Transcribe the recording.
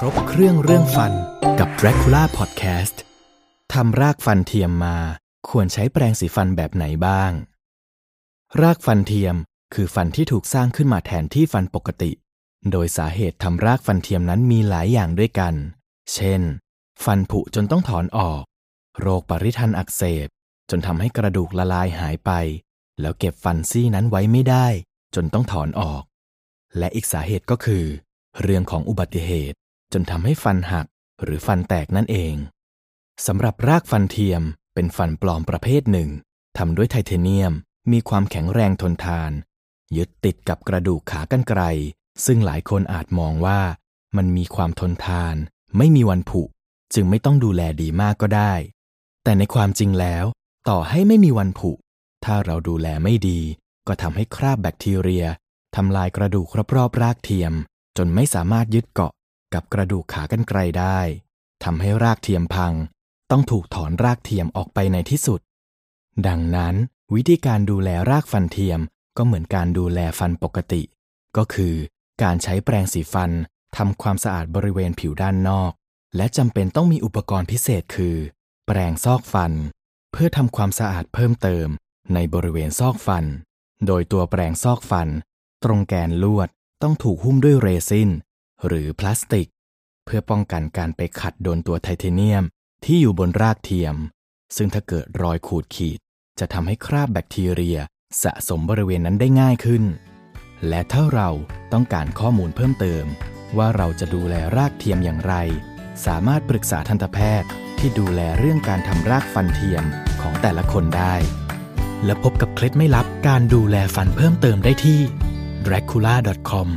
ครบเครื่องเรื่องฟันกับ Dracula Podcast ทำรากฟันเทียมมา ควรใช้แปรงสีฟันแบบไหนบ้าง รากฟันเทียมคือฟันที่ถูกสร้างขึ้นมาแทนที่ฟันปกติ โดยสาเหตุทำรากฟันเทียมนั้นมีหลายอย่างด้วยกัน เช่น ฟันผุจนต้องถอนออก โรคปริทันต์อักเสบ จนทำให้กระดูกละลายหายไป แล้วเก็บฟันซี่นั้นไว้ไม่ได้ จนต้องถอนออก และอีกสาเหตุก็คือ เรื่องของอุบัติเหตุ จนทำให้ฟันหักหรือฟันแตกนั่นเองสำหรับรากฟันเทียมเป็นฟันปลอมประเภทหนึ่งทำด้วยไทเทเนียมมีความแข็งแรงทนทาน ยึดติดกับกระดูกขากรรไกรซึ่งหลายคนอาจมองว่ามันมีความทนทาน ไม่มีวันผุ จึงไม่ต้องดูแลดีมากก็ได้ แต่ในความจริงแล้ว ต่อให้ไม่มีวันผุ ถ้าเราดูแลไม่ดี ก็ทำให้คราบแบคทีเรียทำลายกระดูกรอบๆรากเทียม จนไม่สามารถยึดเกาะ กับกระดูกขากรรไกรได้ทำให้รากเทียมพัง ต้องถูกถอนรากเทียมออกไปในที่สุด ดังนั้น วิธีการดูแลรากฟันเทียมก็เหมือนการดูแลฟันปกติ ก็คือ การใช้แปรงสีฟันทำความสะอาดบริเวณผิวด้านนอก และจำเป็นต้องมีอุปกรณ์พิเศษคือ แปรงซอกฟัน เพื่อทำความสะอาดเพิ่มเติม ในบริเวณซอกฟัน โดยตัวแปรงซอกฟัน ตรงแกนลวดต้องถูกหุ้มด้วยเรซิน หรือพลาสติก เพื่อป้องกันการไปขัดโดนตัวไทเทเนียมที่อยู่บนรากเทียม ซึ่งถ้าเกิดรอยขูดขีด จะทำให้คราบแบคทีเรียสะสมบริเวณนั้นได้ง่ายขึ้น และถ้าเราต้องการข้อมูลเพิ่มเติม ว่าเราจะดูแลรากเทียมอย่างไร สามารถปรึกษาทันตแพทย์ที่ดูแลเรื่องการทำรากฟันเทียมของแต่ละคนได้ และพบกับเคล็ดไม่ลับการดูแลฟันเพิ่มเติมได้ที่ dracula.com